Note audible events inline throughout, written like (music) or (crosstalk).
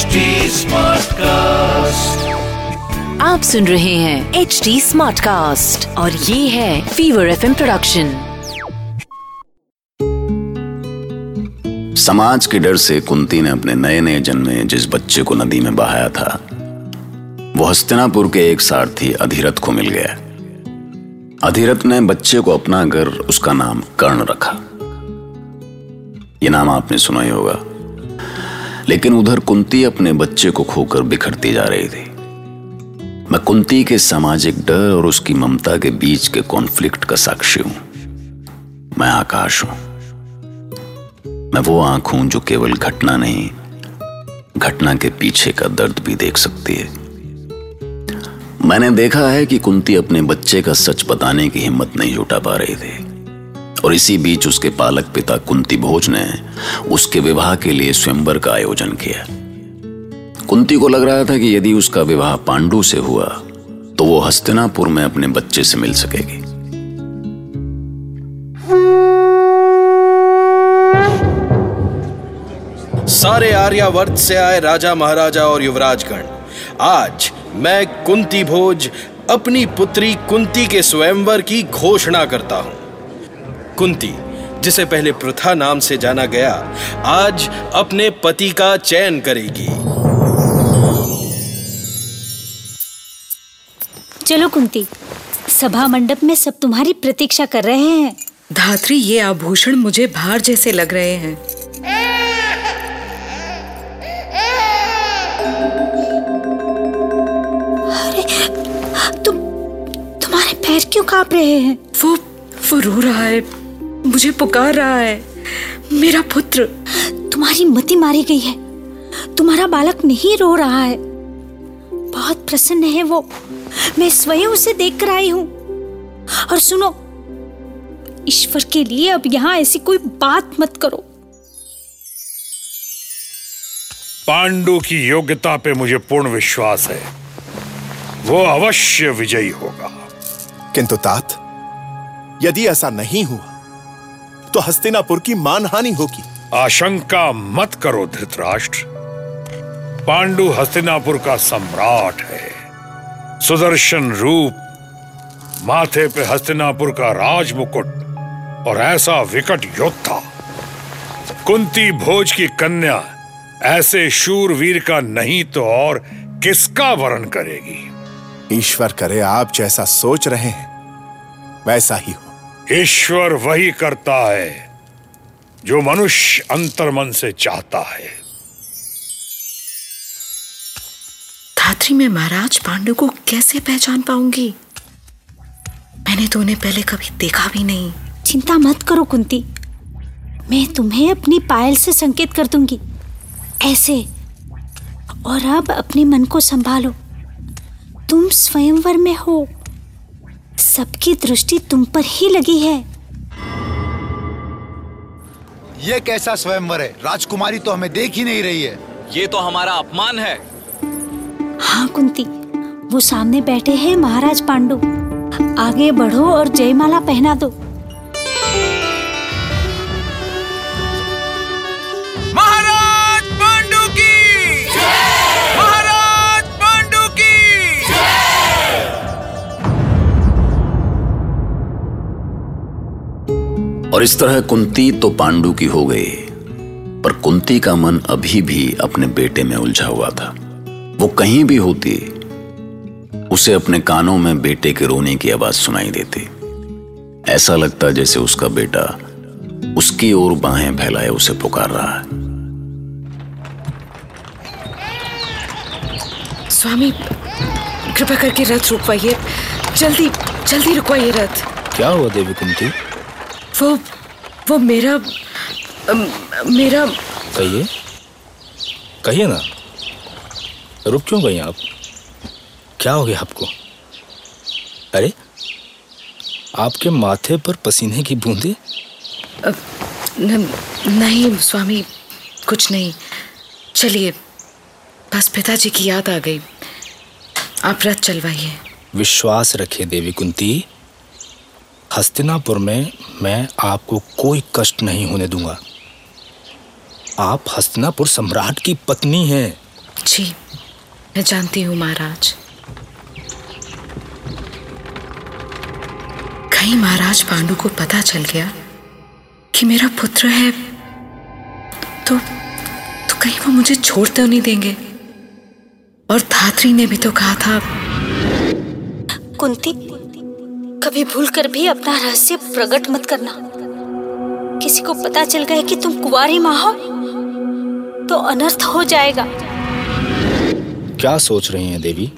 HD Smartcast. आप सुन रहे हैं एच डी स्मार्ट कास्ट और ये है फीवर एफ़ प्रोडक्शन समाज के डर से कुंती ने अपने नए नए जन्मे जिस बच्चे को नदी में बहाया था वो हस्तिनापुर के एक सारथी अधीरथ को मिल गया। अधीरथ ने बच्चे को अपना कर उसका नाम कर्ण रखा। ये नाम आपने सुना ही होगा। लेकिन उधर कुंती अपने बच्चे को खोकर बिखरती जा रही थी। मैं कुंती के सामाजिक डर और उसकी ममता के बीच के कॉन्फ्लिक्ट का साक्षी हूँ। मैं आकाश हूँ। मैं वो आँख हूँ जो केवल घटना नहीं, घटना के पीछे का दर्द भी देख सकती है। मैंने देखा है कि कुंती अपने बच्चे का सच बताने की हिम्मत नहीं जुटा पा रही थी। और इसी बीच उसके पालक पिता कुंती भोज ने उसके विवाह के लिए स्वयंवर का आयोजन किया। कुंती को लग रहा था कि यदि उसका विवाह पांडु से हुआ तो वो हस्तिनापुर में अपने बच्चे से मिल सकेगी। सारे आर्यावर्त से आए राजा महाराजा और युवराजगण, आज मैं कुंती भोज अपनी पुत्री कुंती के स्वयंवर की घोषणा करता हूँ। कुंती जिसे पहले प्रथा नाम से जाना गया आज अपने पति का चयन करेगी। चलो कुंती सभा मंडप में सब तुम्हारी प्रतीक्षा कर रहे हैं। धात्री ये आभूषण मुझे भार जैसे लग रहे हैं। अरे तुम तुम्हारे पैर क्यों काँप रहे हैं? वो वो रो रहा है। मुझे पुकार रहा है। मेरा पुत्र। तुम्हारी मति मारी गई है। तुम्हारा बालक नहीं रो रहा है। बहुत प्रसन्न है वो। मैं स्वयं उसे देख कर आई हूँ। और सुनो ईश्वर के लिए अब यहाँ ऐसी कोई बात मत करो। पांडु की योग्यता पे मुझे पूर्ण विश्वास है। वो अवश्य विजयी होगा। किंतु तात यदि ऐसा नहीं हुआ तो हस्तिनापुर की मानहानि होगी। आशंका मत करो धृतराष्ट्र। पांडु हस्तिनापुर का सम्राट है। सुदर्शन रूप माथे पे हस्तिनापुर का राज मुकुट और ऐसा विकट योद्धा। कुंती भोज की कन्या ऐसे शूरवीर का नहीं तो और किसका वरण करेगी? ईश्वर करे आप जैसा सोच रहे हैं वैसा ही हो। ईश्वर वही करता है जो मनुष्य अंतर्मन से चाहता है। धात्री में महाराज पांडु को कैसे पहचान पाऊँगी? मैंने तो उन्हें पहले कभी देखा भी नहीं। चिंता मत करो कुंती। मैं तुम्हें अपनी पायल से संकेत कर दूँगी। ऐसे और अब अपने मन को संभालो। तुम स्वयंवर में हो। सबकी दृष्टि तुम पर ही लगी है। ये कैसा स्वयंवर है? राजकुमारी तो हमें देख ही नहीं रही है। ये तो हमारा अपमान है। हाँ कुंती वो सामने बैठे हैं महाराज पांडु। आगे बढ़ो और जयमाला पहना दो। और इस तरह कुंती तो पांडु की हो गई। पर कुंती का मन अभी भी अपने बेटे में उलझा हुआ था। वो कहीं भी होती उसे अपने कानों में बेटे के रोने की आवाज़ सुनाई देती। ऐसा लगता जैसे उसका बेटा उसकी ओर बाहें फैलाए उसे पुकार रहा है। स्वामी कृपा करके रथ रुकवाइए। जल्दी जल्दी रुकवाइए रथ। क्या हुआ देवी कुंती? वो वो मेरा मेरा कहिए। कहिए ना। रुक क्यों गई आप? क्या हो गया आपको? अरे आपके माथे पर पसीने की बूंदे? नहीं स्वामी कुछ नहीं। चलिए बस पिताजी की याद आ गई। आप रथ चलवाइए। विश्वास रखिए देवी कुंती। हस्तिनापुर में मैं आपको कोई कष्ट नहीं होने दूँगा। आप हस्तिनापुर सम्राट की पत्नी हैं। जी मैं जानती हूँ महाराज। कहीं महाराज पांडु को पता चल गया कि मेरा पुत्र है तो तो कहीं वो मुझे छोड़ तो नहीं देंगे। और धात्री ने भी तो कहा था कुंती कभी भूल कर भी अपना रहस्य प्रकट मत करना। किसी को पता चल गया कि तुम कुंवारी माँ हो तो अनर्थ हो जाएगा। क्या सोच रही हैं देवी?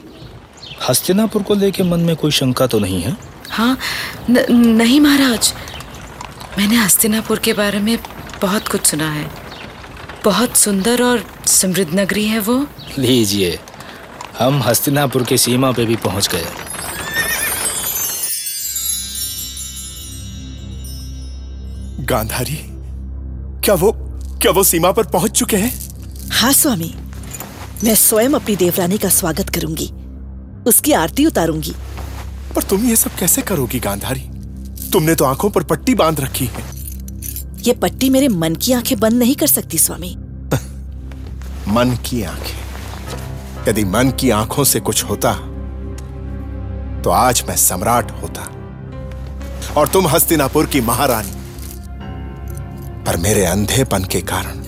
हस्तिनापुर को लेके मन में कोई शंका तो नहीं है? हाँ न, नहीं महाराज। मैंने हस्तिनापुर के बारे में बहुत कुछ सुना है। बहुत सुंदर और समृद्ध नगरी है वो। लीजिए हम हस्तिनापुर की सीमा पे भी पहुँच गए। गांधारी क्या वो क्या वो सीमा पर पहुँच चुके हैं? हाँ स्वामी। मैं स्वयं अपनी देवरानी का स्वागत करूँगी। उसकी आरती उतारूँगी। पर तुम ये सब कैसे करोगी गांधारी? तुमने तो आँखों पर पट्टी बाँध रखी है। ये पट्टी मेरे मन की आँखें बंद नहीं कर सकती स्वामी। (laughs) मन की आँखें। यदि मन की आँखों से कुछ होता तो आज मैं सम्राट होता। और तुम हस्तिनापुर की महारानी। पर मेरे अंधेपन के कारण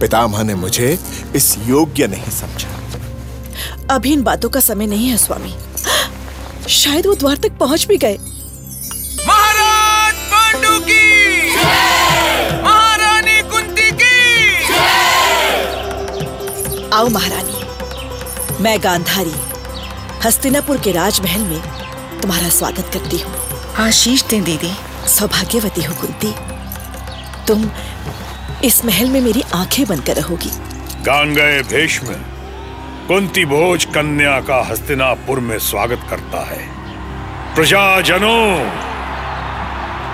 पितामह ने मुझे इस योग्य नहीं समझा। अभी इन बातों का समय नहीं है स्वामी। शायद वो द्वार तक पहुँच भी गए। महाराज पांडु की। महारानी कुंती की। आओ महारानी मैं गांधारी हस्तिनापुर के राजमहल में तुम्हारा स्वागत करती हूँ। आशीष दें दीदी। सौभाग्यवती हो कुंती। तुम इस महल में मेरी आँखें बंद कर रहोगी। गांगेय भीष्म कुंती भोज कन्या का हस्तिनापुर में स्वागत करता है। प्रजाजनों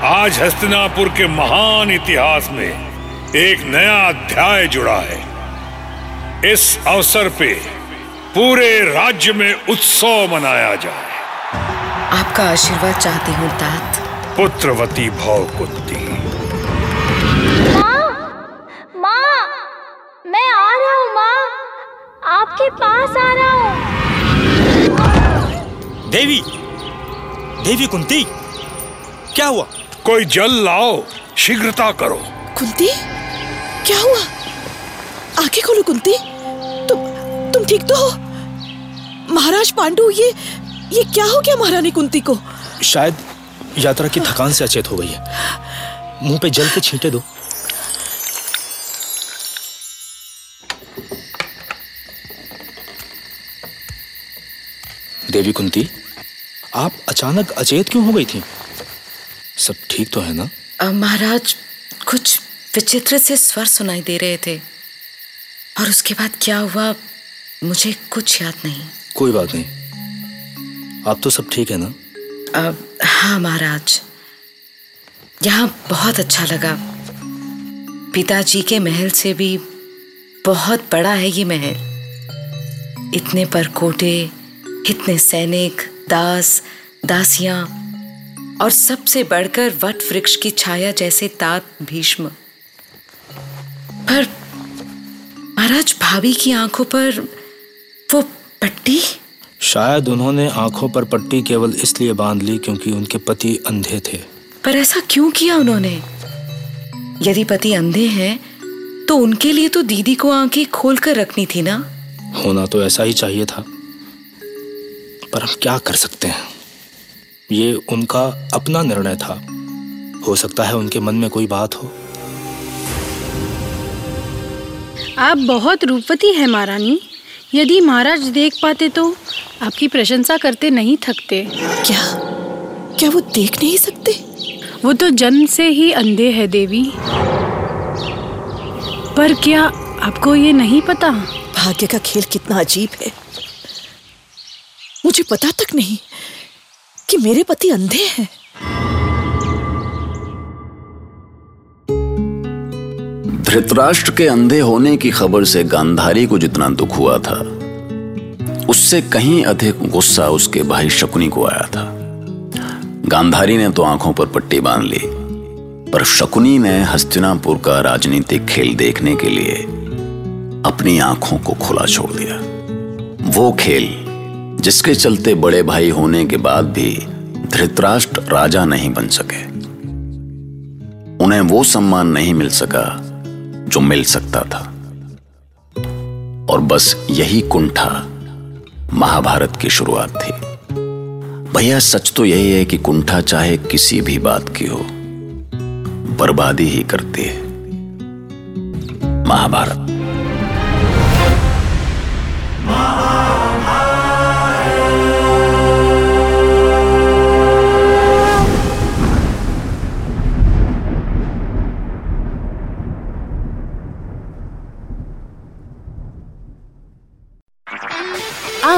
आज हस्तिनापुर के महान इतिहास में एक नया अध्याय जुड़ा है। इस अवसर पे पूरे राज्य में उत्सव मनाया जाए। आपका आशीर्वाद चाहती हूँ तात। पुत्रवती भव कुंती माँ मैं आ रहा हूँ माँ आपके पास आ रहा हूँ। देवी देवी कुंती क्या हुआ? कोई जल लाओ शीघ्रता करो। कुंती क्या हुआ? आँखें खोलो कुंती। तुम तुम ठीक तो हो? महाराज पांडु ये ये क्या हो गया महारानी कुंती को? शायद यात्रा की थकान से अचेत हो गई है। मुँह पे जल के छींटे दो। देवी कुंती आप अचानक अचेत क्यों हो गई थी? सब ठीक तो है ना? महाराज कुछ विचित्र से स्वर सुनाई दे रहे थे। और उसके बाद क्या हुआ मुझे कुछ याद नहीं। कोई बात नहीं। आप तो सब ठीक है ना? अ, हाँ महाराज। यहाँ बहुत अच्छा लगा। पिताजी के महल से भी बहुत बड़ा है ये महल। इतने परकोटे इतने सैनिक दास दासियाँ और सबसे बढ़कर वट वृक्ष की छाया जैसे तात भीष्म। पर महाराज भाभी की आँखों पर वो पट्टी? शायद उन्होंने आँखों पर पट्टी केवल इसलिए बाँध ली क्योंकि उनके पति अंधे थे। पर ऐसा क्यों किया उन्होंने? यदि पति अंधे हैं तो उनके लिए तो दीदी को आँखें खोल कर रखनी थी ना? होना तो ऐसा ही चाहिए था। पर हम क्या कर सकते हैं? ये उनका अपना निर्णय था। हो सकता है उनके मन में कोई बात हो। आप बहुत रूपवती है महारानी। यदि महाराज देख पाते तो आपकी प्रशंसा करते नहीं थकते। क्या? क्या वो देख नहीं सकते? वो तो जन्म से ही अंधे है देवी। पर क्या आपको ये नहीं पता? भाग्य का खेल कितना अजीब है। मुझे पता तक नहीं कि मेरे पति अंधे हैं। धृतराष्ट्र के अंधे होने की खबर से गांधारी को जितना दुख हुआ था, उससे कहीं अधिक गुस्सा उसके भाई शकुनी को आया था। गांधारी ने तो आँखों पर पट्टी बाँध ली, पर शकुनी ने हस्तिनापुर का राजनीतिक खेल देखने के लिए अपनी आँखों को खुला छोड़ दिया। वो खेल जिसके चलते बड़े भाई होने के बाद भी धृतराष्ट्र राजा नहीं बन सके। उन्हें वो सम्मान नहीं मिल सका जो मिल सकता था। और बस यही कुंठा महाभारत की शुरुआत थी। भैया, सच तो यही है कि कुंठा चाहे किसी भी बात की हो, बर्बादी ही करती है। महाभारत।